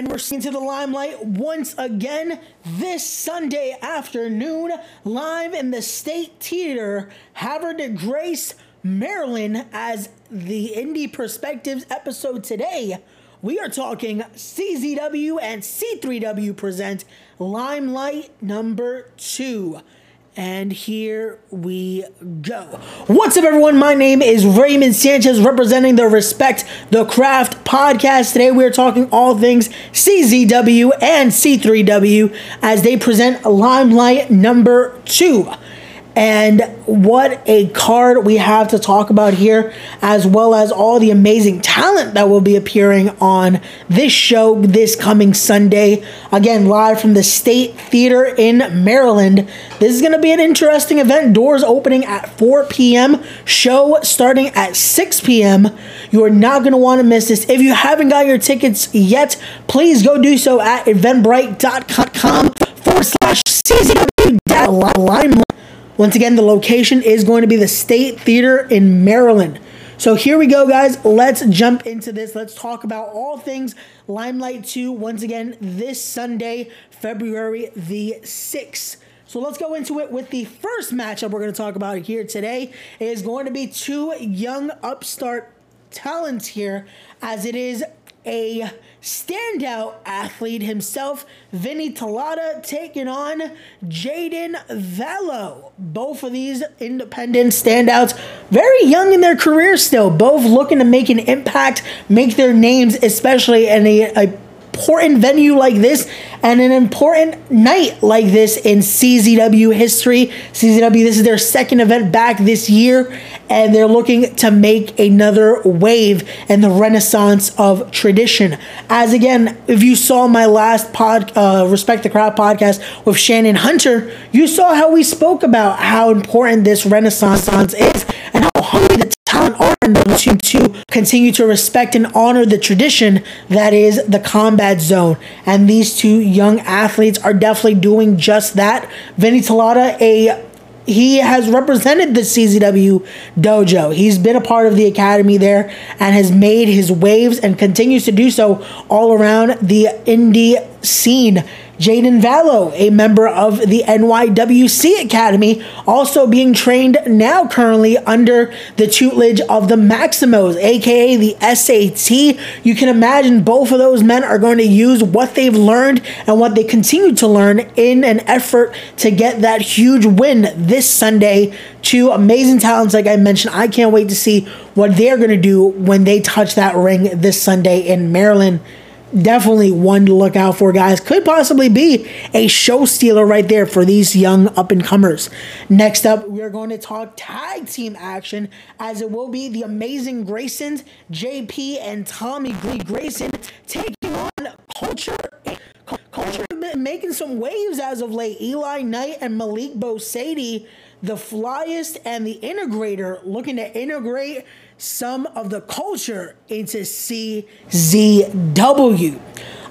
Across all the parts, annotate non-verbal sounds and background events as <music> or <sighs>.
And we're into the limelight once again this Sunday afternoon, live in the State Theater, de Grace, Maryland, as the Indie Perspectives episode today. We are talking CZW and C3W present Limelight number two. And here we go. What's up, everyone? My name is Raymond Sanchez, representing the Respect the Craft podcast. Today, we are talking all things CZW and C3W as they present Limelight number two. And what a card we have to talk about here, as well as all the amazing talent that will be appearing on this show this coming Sunday. Again, live from the State Theater in Maryland. This is going to be an interesting event. Doors opening at 4 p.m., show starting at 6 p.m. You are not going to want to miss this. If you haven't got your tickets yet, please go do so at eventbrite.com forward slash CZW limelight. Once again, the location is going to be the State Theater in Maryland. So here we go, guys. Let's jump into this. Let's talk about all things Limelight 2 once again this Sunday, February the 6th. So let's go into it with the first matchup we're going to talk about here today. It is going to be two young upstart talents here, as it is a standout athlete himself, Vinny Talata, taking on Jaden Vello. Both of these independent standouts, very young in their career still, both looking to make an impact, make their names, especially in a, a important venue like this and an important night like this in CZW history. CZW, this is their second event back this year, and they're looking to make another wave in the renaissance of tradition. As again, if you saw my last pod, uh, Respect the Craft podcast with Shannon Hunter, you saw how we spoke about how important this renaissance is and how hungry the talent are in to, to continue to respect and honor the tradition that is the combat zone. And these two young athletes are definitely doing just that. Vinny Talata, a he has represented the CZW dojo. He's been a part of the academy there and has made his waves and continues to do so all around the indie scene. Jaden Vallow, a member of the NYWC Academy, also being trained now currently under the tutelage of the Maximos, aka the SAT. You can imagine both of those men are going to use what they've learned and what they continue to learn in an effort to get that huge win this Sunday. Two amazing talents, like I mentioned. I can't wait to see what they're going to do when they touch that ring this Sunday in Maryland definitely one to look out for, guys. Could possibly be a show stealer right there for these young up and comers. Next up, we are going to talk tag team action, as it will be the amazing Graysons, JP and Tommy Glee Grayson taking on Culture. Culture making some waves as of late. Eli Knight and Malik Bosady, the flyest and the integrator, looking to integrate some of the culture into CZW.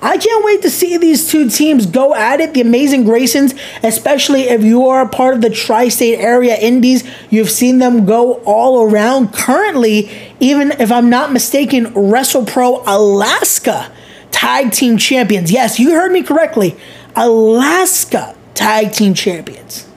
I can't wait to see these two teams go at it. The Amazing Graysons, especially if you are a part of the tri state area indies, you've seen them go all around. Currently, even if I'm not mistaken, WrestlePro Alaska tag team champions. Yes, you heard me correctly. Alaska tag team champions.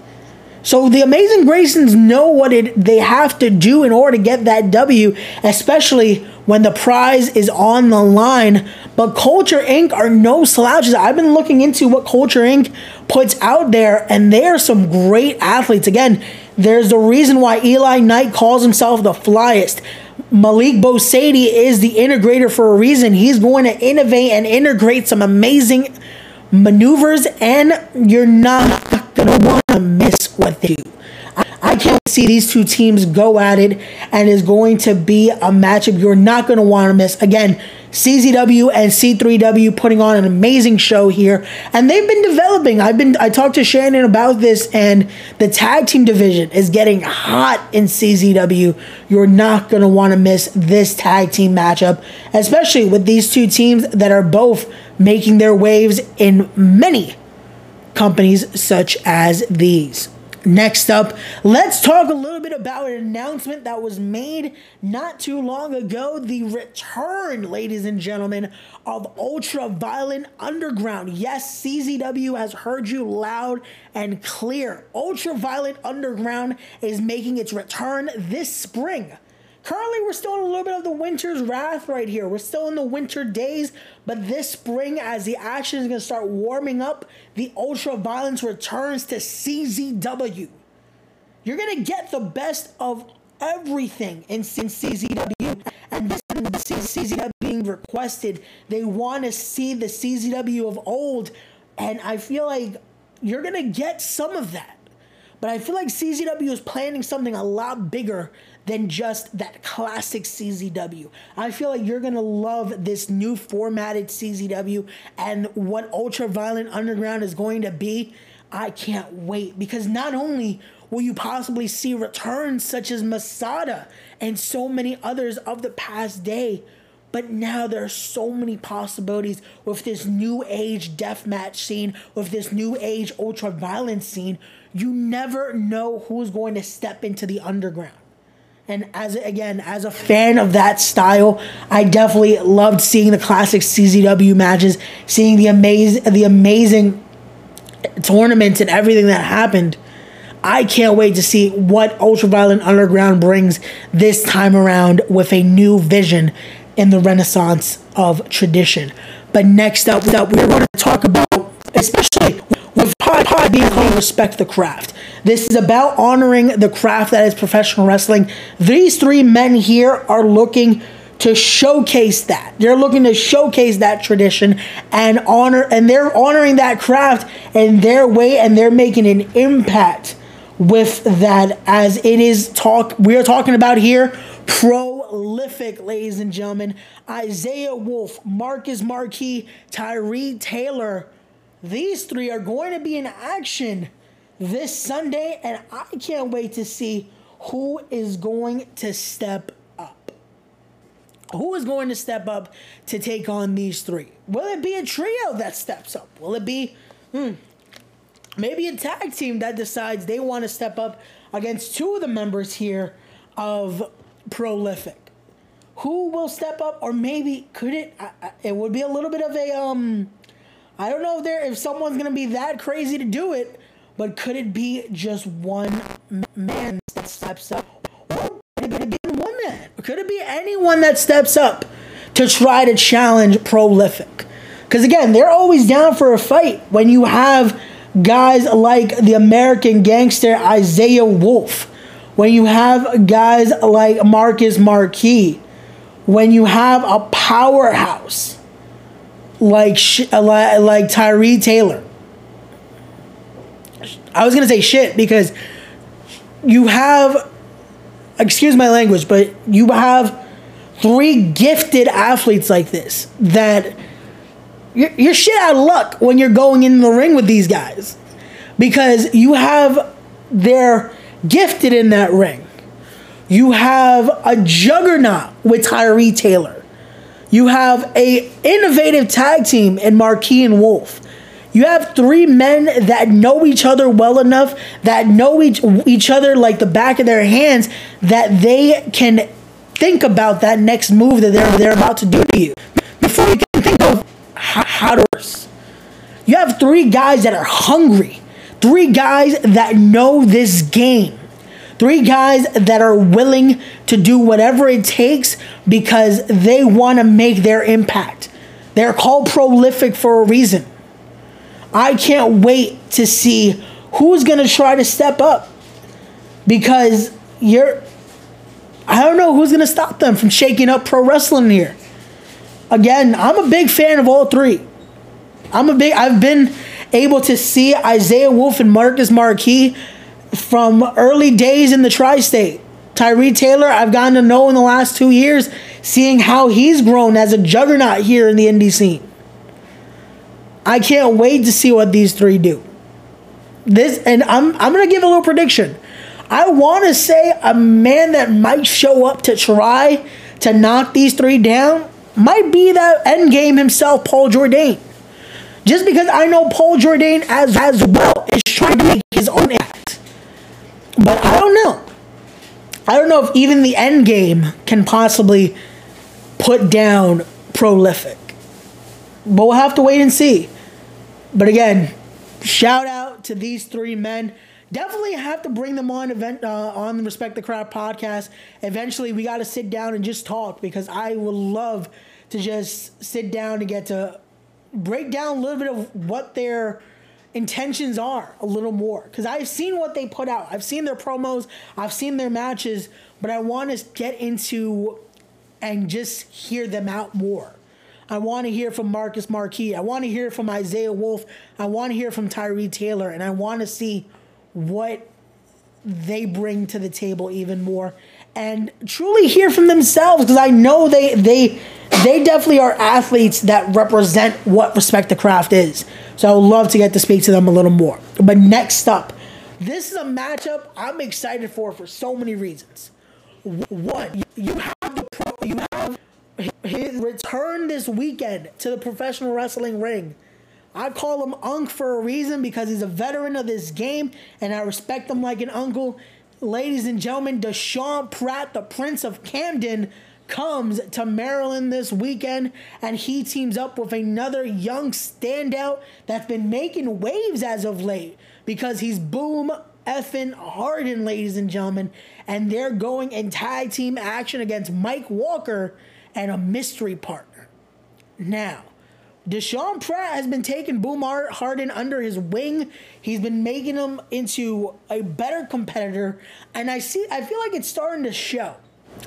So the Amazing Graysons know what it they have to do in order to get that W, especially when the prize is on the line. But Culture Inc. are no slouches. I've been looking into what Culture Inc. puts out there, and they are some great athletes. Again, there's the reason why Eli Knight calls himself the flyest. Malik Bosady is the integrator for a reason. He's going to innovate and integrate some amazing maneuvers, and you're not going to want to miss what they do. I can't see these two teams go at it, and is going to be a matchup you're not going to want to miss. Again, CZW and C3W putting on an amazing show here, and they've been developing. I've been I talked to Shannon about this, and the tag team division is getting hot in CZW. You're not going to want to miss this tag team matchup, especially with these two teams that are both making their waves in many companies such as these. Next up, let's talk a little bit about an announcement that was made not too long ago. The return, ladies and gentlemen, of Ultra Violent Underground. Yes, CZW has heard you loud and clear. Ultra Violent Underground is making its return this spring. Currently, we're still in a little bit of the winter's wrath right here. We're still in the winter days, but this spring, as the action is going to start warming up, the ultra violence returns to CZW. You're going to get the best of everything in, CZW, and this CZW being requested. They want to see the CZW of old, and I feel like you're going to get some of that. But I feel like CZW is planning something a lot bigger than just that classic CZW. I feel like you're gonna love this new formatted CZW and what Ultra Violent Underground is going to be. I can't wait because not only will you possibly see returns such as Masada and so many others of the past day, but now there are so many possibilities with this new age deathmatch scene, with this new age ultra violence scene. You never know who's going to step into the underground. And as again, as a fan of that style, I definitely loved seeing the classic CZW matches, seeing the amazing the amazing tournaments and everything that happened. I can't wait to see what Ultraviolent Underground brings this time around with a new vision in the renaissance of tradition. But next up, we're going to talk about, especially Pod being called Respect the Craft. This is about honoring the craft that is professional wrestling. These three men here are looking to showcase that. They're looking to showcase that tradition and honor, and they're honoring that craft in their way, and they're making an impact with that as it is talk we are talking about here prolific ladies and gentlemen isaiah wolf marcus marquis tyree taylor these three are going to be in action this Sunday, and I can't wait to see who is going to step up. Who is going to step up to take on these three? Will it be a trio that steps up? Will it be hmm, maybe a tag team that decides they want to step up against two of the members here of Prolific? Who will step up, or maybe could it? It would be a little bit of a um I don't know if there if someone's gonna be that crazy to do it, but could it be just one man that steps up, or could it be one man? Could it be anyone that steps up to try to challenge Prolific? Because again, they're always down for a fight when you have guys like the American gangster Isaiah Wolf, when you have guys like Marcus Marquis, when you have a powerhouse like like, Tyree Taylor. I was gonna say shit because you have, excuse my language, but you have three gifted athletes like this that you're, you're shit out of luck when you're going in the ring with these guys because you have they're gifted in that ring. You have a juggernaut with Tyree Taylor. You have a innovative tag team in Marquis and Wolf. You have three men that know each other well enough, that know each, each other like the back of their hands, that they can think about that next move that they're, they're about to do to you before you can think of how, to. You have three guys that are hungry, three guys that know this game. Three guys that are willing to do whatever it takes because they want to make their impact. They're called prolific for a reason. I can't wait to see who's going to try to step up because you're I don't know who's going to stop them from shaking up pro wrestling here. Again, I'm a big fan of all three. I'm a big I've been able to see Isaiah Wolf and Marcus Marquis from early days in the tri state. Tyree Taylor, I've gotten to know in the last two years, seeing how he's grown as a juggernaut here in the indie scene. I can't wait to see what these three do. This and I'm I'm gonna give a little prediction. I want to say a man that might show up to try to knock these three down might be that end game himself, Paul Jourdain. Just because I know Paul Jourdain as as well is trying to make his own act. But I don't know. I don't know if even the end game can possibly put down prolific. But we'll have to wait and see. But again, shout out to these three men. Definitely have to bring them on event uh, on the Respect the Craft podcast. Eventually, we got to sit down and just talk because I would love to just sit down and get to break down a little bit of what their intentions are a little more because I've seen what they put out. I've seen their promos, I've seen their matches, but I want to get into and just hear them out more. I want to hear from Marcus Marquis. I want to hear from Isaiah Wolf. I want to hear from Tyree Taylor, and I want to see what they bring to the table even more and truly hear from themselves because I know they they they definitely are athletes that represent what respect the craft is. So I would love to get to speak to them a little more. But next up, this is a matchup I'm excited for for so many reasons. One, you have the pro, you have his return this weekend to the professional wrestling ring. I call him Unk for a reason because he's a veteran of this game and I respect him like an uncle. Ladies and gentlemen, Deshaun Pratt, the Prince of Camden, comes to Maryland this weekend and he teams up with another young standout that's been making waves as of late because he's boom effing Harden, ladies and gentlemen, and they're going in tag team action against Mike Walker and a mystery partner. Now, Deshaun Pratt has been taking Boom Harden under his wing. He's been making him into a better competitor, and I see. I feel like it's starting to show.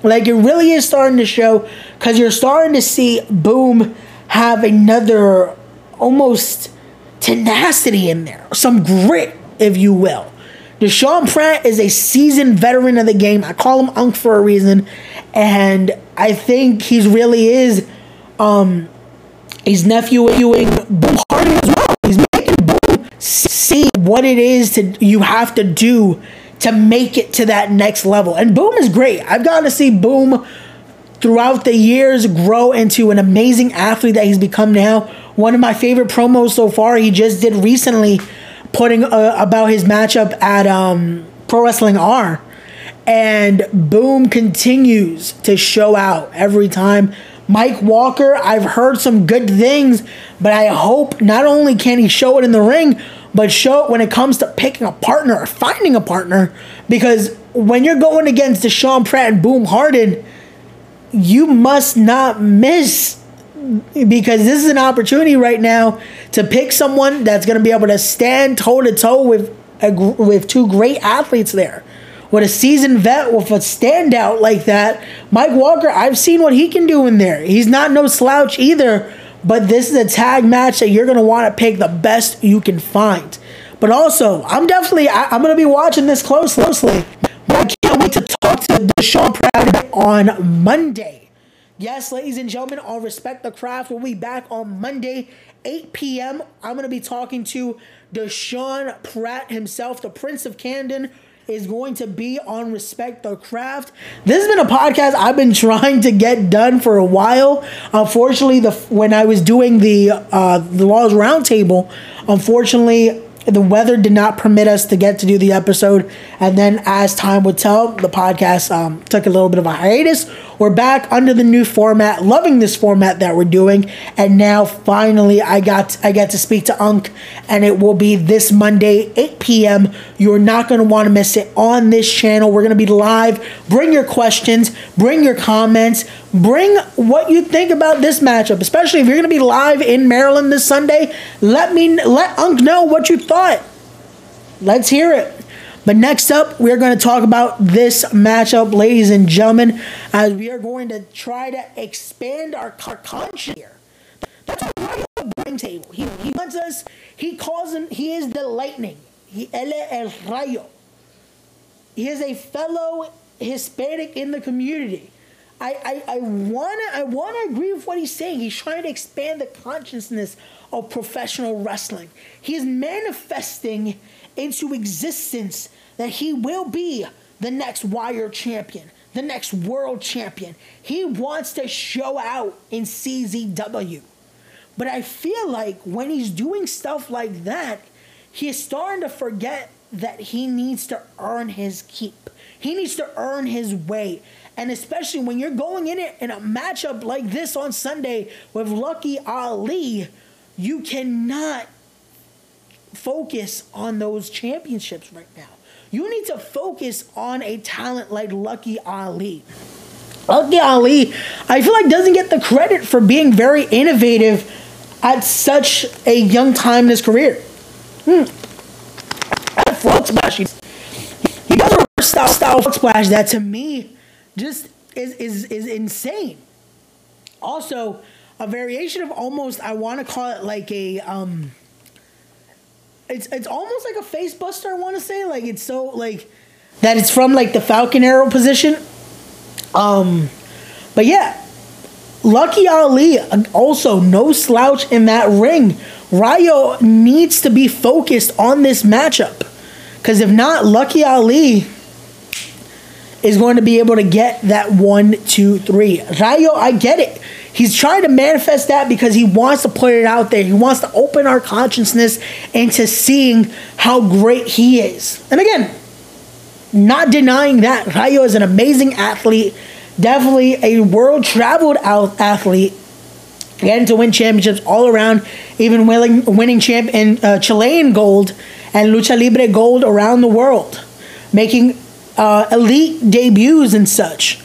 Like it really is starting to show because you're starting to see Boom have another almost tenacity in there, some grit, if you will. Deshaun Pratt is a seasoned veteran of the game. I call him Unk for a reason, and I think he really is. Um, he's nephewing Boom Harden as well. He's making Boom see what it is to you have to do to make it to that next level. And Boom is great. I've gotten to see Boom throughout the years grow into an amazing athlete that he's become now. One of my favorite promos so far he just did recently putting uh, about his matchup at um, Pro Wrestling R. And Boom continues to show out every time. Mike Walker, I've heard some good things, but I hope not only can he show it in the ring, but show it when it comes to picking a partner or finding a partner. Because when you're going against Deshaun Pratt and Boom Harden, you must not miss because this is an opportunity right now to pick someone that's going to be able to stand toe to toe with with two great athletes there. With a seasoned vet, with a standout like that, Mike Walker, I've seen what he can do in there. He's not no slouch either. But this is a tag match that you're gonna want to pick the best you can find. But also, I'm definitely I, am gonna be watching this close, closely. But I can't wait to talk to Deshaun Pratt on Monday. Yes, ladies and gentlemen, on Respect the Craft, we'll be back on Monday, 8 p.m. I'm going to be talking to Deshaun Pratt himself, the Prince of Camden, is going to be on Respect the Craft. This has been a podcast I've been trying to get done for a while. Unfortunately, the when I was doing the uh, the Laws Roundtable, unfortunately the weather did not permit us to get to do the episode. And then, as time would tell, the podcast um, took a little bit of a hiatus. We're back under the new format, loving this format that we're doing. And now, finally, I got I get to speak to Unk, and it will be this Monday, 8 p.m. You're not going to want to miss it on this channel. We're going to be live. Bring your questions, bring your comments, bring what you think about this matchup, especially if you're going to be live in Maryland this Sunday. Let me let Unk know what you thought. Let's hear it. But next up, we're going to talk about this matchup, ladies and gentlemen, as we are going to try to expand our conscience here. That's a brain table. He, he wants us, he calls him, he is the lightning. He, ele el rayo. He is a fellow Hispanic in the community. I, I, I wanna I wanna agree with what he's saying. He's trying to expand the consciousness of professional wrestling. He is manifesting into existence that he will be the next wire champion, the next world champion. He wants to show out in CZW. But I feel like when he's doing stuff like that, he's starting to forget that he needs to earn his keep. He needs to earn his way. And especially when you're going in it in a matchup like this on Sunday with Lucky Ali, you cannot focus on those championships right now. You need to focus on a talent like Lucky Ali. Lucky Ali, I feel like doesn't get the credit for being very innovative at such a young time in his career. Hmm. At frog splash, he does a style style frog splash that to me just is is is insane. Also, a variation of almost I want to call it like a um it's it's almost like a face buster. I want to say like it's so like that it's from like the Falcon Arrow position. Um, but yeah, Lucky Ali also no slouch in that ring. Rayo needs to be focused on this matchup because if not, Lucky Ali is going to be able to get that one, two, three. Rayo, I get it. He's trying to manifest that because he wants to put it out there. He wants to open our consciousness into seeing how great he is. And again, not denying that. Rayo is an amazing athlete, definitely a world traveled athlete, getting to win championships all around, even winning, winning champ in uh, Chilean gold and lucha libre gold around the world, making uh, elite debuts and such.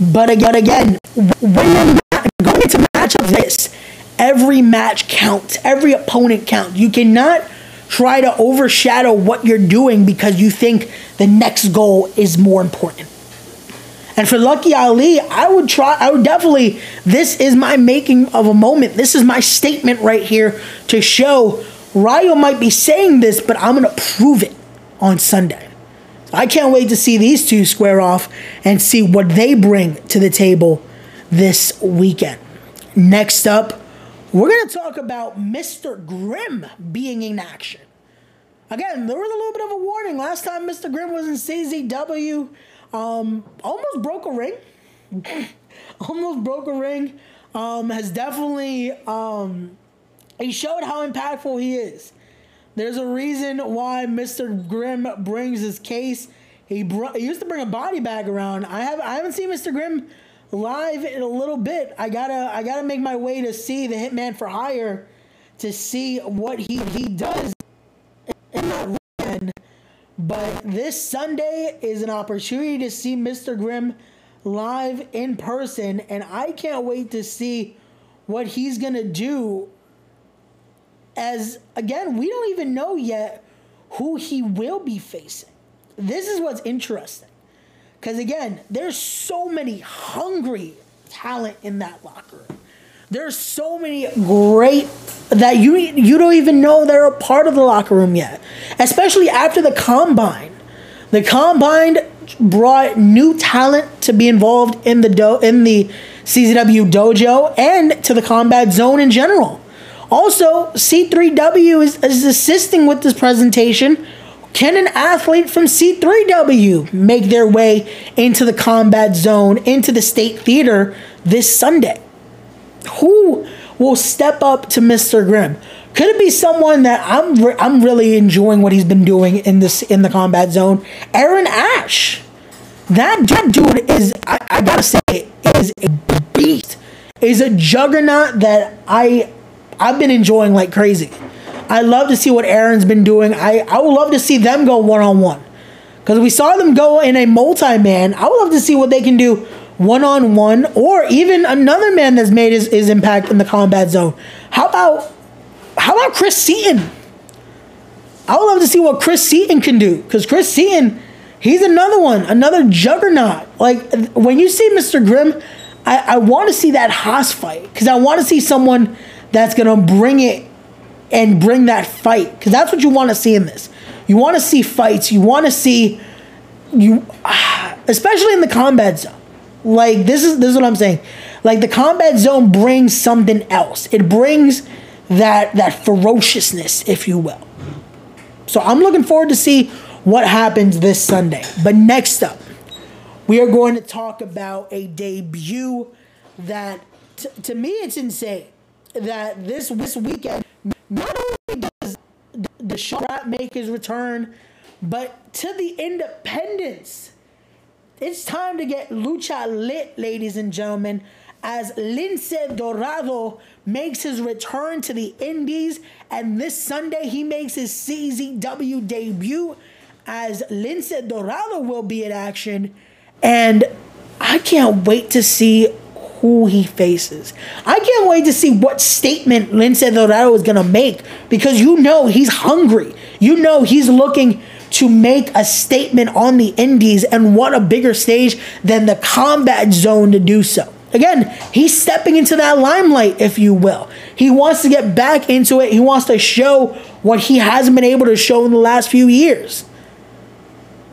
But again, again, going into match of this, every match counts. Every opponent counts. You cannot try to overshadow what you're doing because you think the next goal is more important. And for Lucky Ali, I would try, I would definitely, this is my making of a moment. This is my statement right here to show Rayo might be saying this, but I'm going to prove it on Sunday. I can't wait to see these two square off and see what they bring to the table this weekend. Next up, we're going to talk about Mr. Grimm being in action. Again, there was a little bit of a warning. Last time Mr. Grimm was in CZW, um, almost broke a ring. <laughs> almost broke a ring. Um, has definitely um, he showed how impactful he is. There's a reason why Mr. Grimm brings his case. He, br- he used to bring a body bag around. I have I haven't seen Mr. Grimm live in a little bit. I gotta I gotta make my way to see the Hitman for Hire to see what he he does in that. But this Sunday is an opportunity to see Mr. Grimm live in person, and I can't wait to see what he's gonna do. As again, we don't even know yet who he will be facing. This is what's interesting. Because again, there's so many hungry talent in that locker room. There's so many great that you you don't even know they're a part of the locker room yet. Especially after the combine. The combine brought new talent to be involved in the do- in the CZW dojo and to the combat zone in general. Also, C3W is, is assisting with this presentation can an athlete from C3W make their way into the combat zone, into the state theater this Sunday? Who will step up to Mr. Grimm? Could it be someone that I'm re- I'm really enjoying what he's been doing in this in the combat zone? Aaron Ash. That, dude is I, I gotta say is a beast. Is a juggernaut that I I've been enjoying like crazy. I love to see what Aaron's been doing. I, I would love to see them go one on one. Because we saw them go in a multi man. I would love to see what they can do one on one or even another man that's made his, his impact in the combat zone. How about how about Chris Seaton? I would love to see what Chris Seaton can do. Because Chris Seaton, he's another one, another juggernaut. Like when you see Mr. Grimm, I, I want to see that Haas fight. Because I want to see someone that's gonna bring it and bring that fight because that's what you want to see in this. You want to see fights. You want to see you, <sighs> especially in the combat zone. Like this is this is what I'm saying. Like the combat zone brings something else. It brings that that ferociousness, if you will. So I'm looking forward to see what happens this Sunday. But next up, we are going to talk about a debut that t- to me it's insane that this this weekend not only does the Deshaun make his return, But to the independents, it's time to get lucha lit, ladies and gentlemen, as Lince Dorado makes his return to the Indies. And this Sunday, he makes his CZW debut as Lince Dorado will be in action. And I can't wait to see who he faces. I can't wait to see what statement Lince Dorado is going to make because you know he's hungry. You know he's looking to make a statement on the indies and what a bigger stage than the combat zone to do so. Again, he's stepping into that limelight, if you will. He wants to get back into it. He wants to show what he hasn't been able to show in the last few years.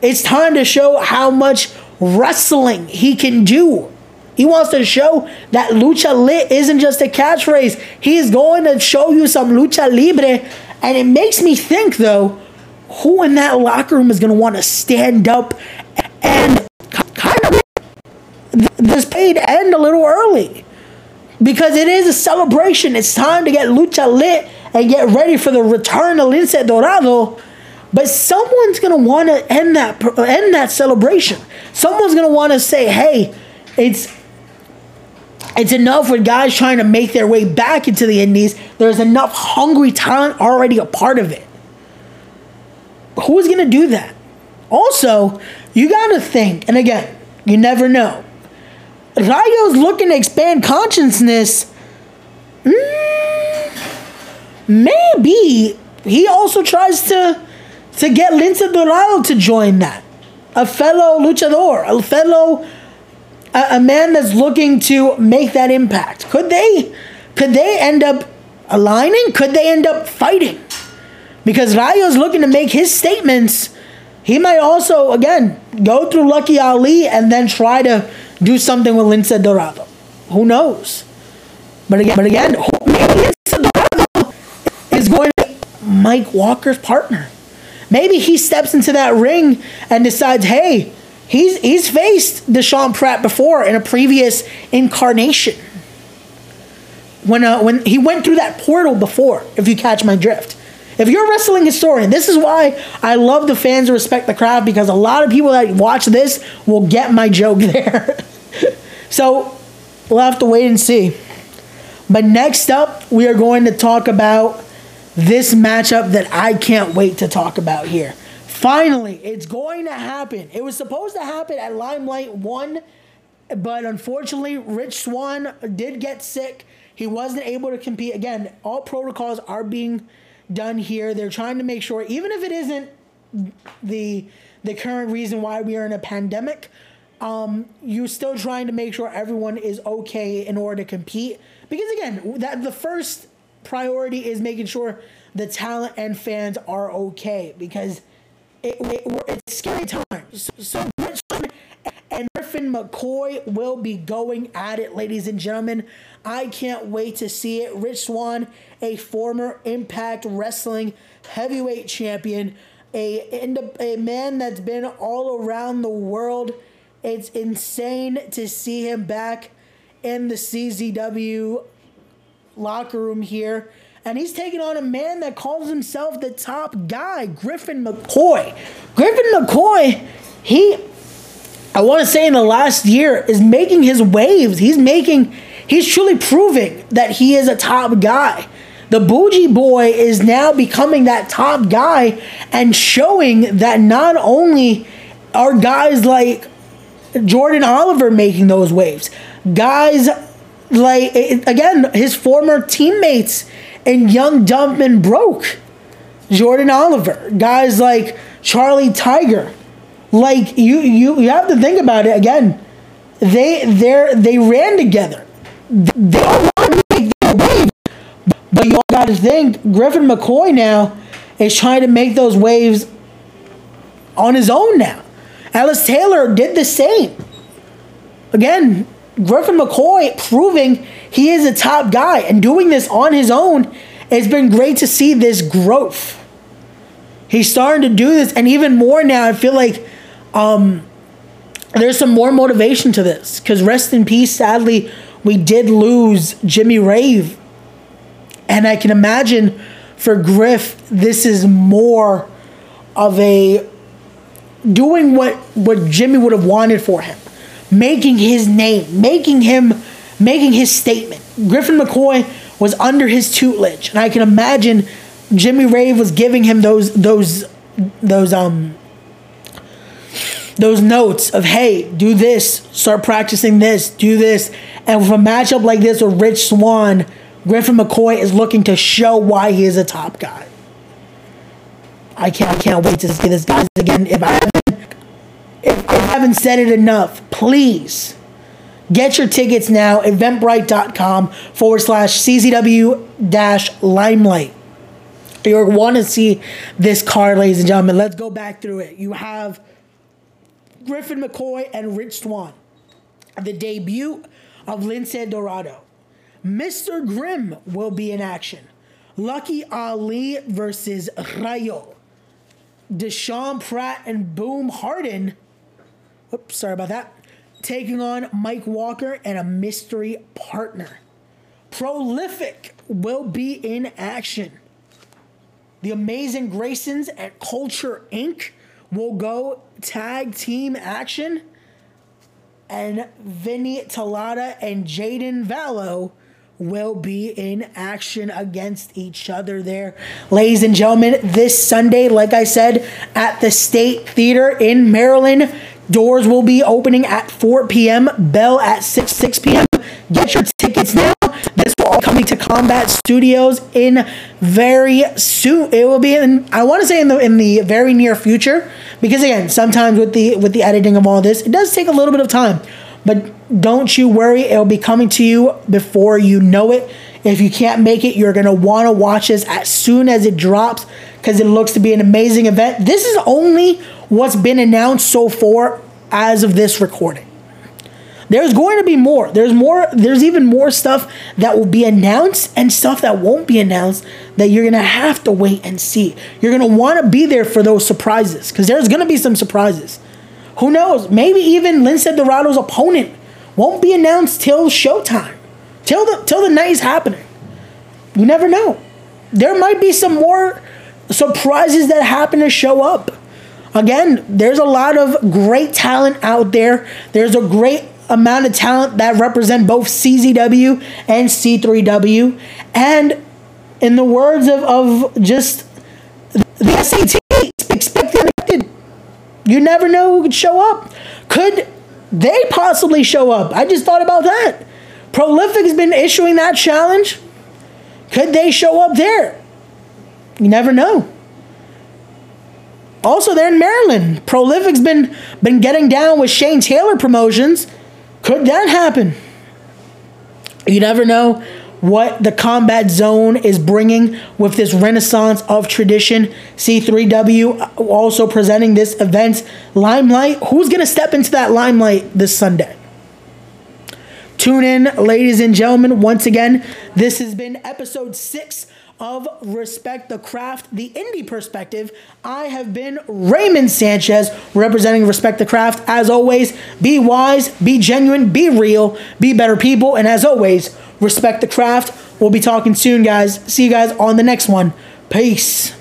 It's time to show how much wrestling he can do. He wants to show that lucha lit isn't just a catchphrase. He's going to show you some lucha libre. And it makes me think, though, who in that locker room is going to want to stand up and kind of this paid end a little early? Because it is a celebration. It's time to get lucha lit and get ready for the return of Lince Dorado. But someone's gonna want to end that end that celebration. Someone's gonna want to say, "Hey, it's it's enough with guys trying to make their way back into the Indies. There's enough hungry talent already a part of it. Who's gonna do that? Also, you gotta think, and again, you never know. Rayo's looking to expand consciousness. Mm, maybe he also tries to to get Lince Dorado to join that. A fellow luchador, a fellow, a, a man that's looking to make that impact. Could they, could they end up aligning? Could they end up fighting? Because Rayo's looking to make his statements. He might also, again, go through Lucky Ali and then try to do something with Lince Dorado. Who knows? But again, but again, maybe Lince Dorado is going to be Mike Walker's partner. Maybe he steps into that ring and decides, hey, he's he's faced Deshaun Pratt before in a previous incarnation. When uh, when he went through that portal before, if you catch my drift. If you're a wrestling historian, this is why I love the fans who respect the crowd because a lot of people that watch this will get my joke <laughs> there. so we'll have to wait and see. But next up, we are going to talk about this matchup that I can't wait to talk about here. Finally, it's going to happen. It was supposed to happen at Limelight 1, but unfortunately, Rich Swann did get sick. He wasn't able to compete. Again, all protocols are being done here. They're trying to make sure, even if it isn't the the current reason why we are in a pandemic, um, you're still trying to make sure everyone is okay in order to compete. Because again, that the first priority is making sure the talent and fans are okay because it, it, it's scary times. So Richmond and Griffin McCoy will be going at it, ladies and gentlemen. I can't wait to see it. Rich Swann, a former Impact Wrestling heavyweight champion, a, a man that's been all around the world. It's insane to see him back in the CZW locker room here. And he's taking on a man that calls himself the top guy, Griffin McCoy. Griffin McCoy, he, I want to say in the last year, is making his waves. He's making, he's truly proving that he is a top guy. The Bougie Boy is now becoming that top guy and showing that not only are guys like Jordan Oliver making those waves, guys like again, his former teammates in Young Dumb and Broke, Jordan Oliver, guys like Charlie Tiger, like you you you have to think about it again. They they they ran together. They all want to make their wave, but you all got to think Griffin McCoy now is trying to make those waves on his own now. Alice Taylor did the same. Again, Griffin McCoy proving he is a top guy and doing this on his own. It's been great to see this growth. He's starting to do this, and even more now. I feel like um, there's some more motivation to this because rest in peace. Sadly, we did lose Jimmy Rave, and I can imagine for Griff, this is more of a doing what what Jimmy would have wanted for him, making his name, making him, making his statement. Griffin McCoy was under his tutelage, and I can imagine Jimmy Rave was giving him those those those um those notes of hey, do this, start practicing this, do this, and with a matchup like this with Rich Swann, Griffin McCoy is looking to show why he is a top guy. I can't, I can't wait to see this guys again. If I haven't, if, I haven't said it enough, please get your tickets now. Eventbrite.com forward slash CZW dash limelight. You want to see this card, ladies and gentlemen. Let's go back through it. You have Griffin McCoy and Rich Swann. The debut of Lince Dorado. Mr. Grimm will be in action. Lucky Ali versus Rayo. Deshaun Pratt and Boom Harden. Oops, sorry about that. Taking on Mike Walker and a mystery partner. Prolific will be in action. The Amazing Graysons at Culture Inc. will go tag team action. And Vinny Talata and Jaden Vallow will be in action against each other there. Ladies and gentlemen, this Sunday, like I said, at the State Theater in Maryland, doors will be opening at 4 p.m., bell at 6 6 p.m. Get your tickets now. This will all coming to Combat Studios in very soon. It will be in I want to say in the in the very near future because again, sometimes with the with the editing of all this, it does take a little bit of time. But don't you worry, it'll be coming to you before you know it. If you can't make it, you're going to want to watch this as soon as it drops because it looks to be an amazing event. This is only what's been announced so far as of this recording. There's going to be more. There's more. There's even more stuff that will be announced and stuff that won't be announced that you're going to have to wait and see. You're going to want to be there for those surprises because there's going to be some surprises. Who knows? Maybe even Lince Dorado's opponent won't be announced till showtime, till the till the night is happening. You never know. There might be some more surprises that happen to show up. Again, there's a lot of great talent out there. There's a great amount of talent that represent both CZW and C3W. And in the words of, of just the SAT, expect the unexpected. You never know who could show up. Could they possibly show up? I just thought about that. Prolific has been issuing that challenge. Could they show up there? You never know. Also, they're in Maryland. Prolific's been been getting down with Shane Taylor promotions. Could that happen? You never know what the combat zone is bringing with this renaissance of tradition. C3W uh, also presenting this event limelight. Who's going to step into that limelight this Sunday? Tune in, ladies and gentlemen. Once again, this has been episode six of Respect the Craft, the indie perspective. I have been Raymond Sanchez representing Respect the Craft. As always, be wise, be genuine, be real, be better people, and as always, respect the craft. We'll be talking soon, guys. See you guys on the next one. Peace.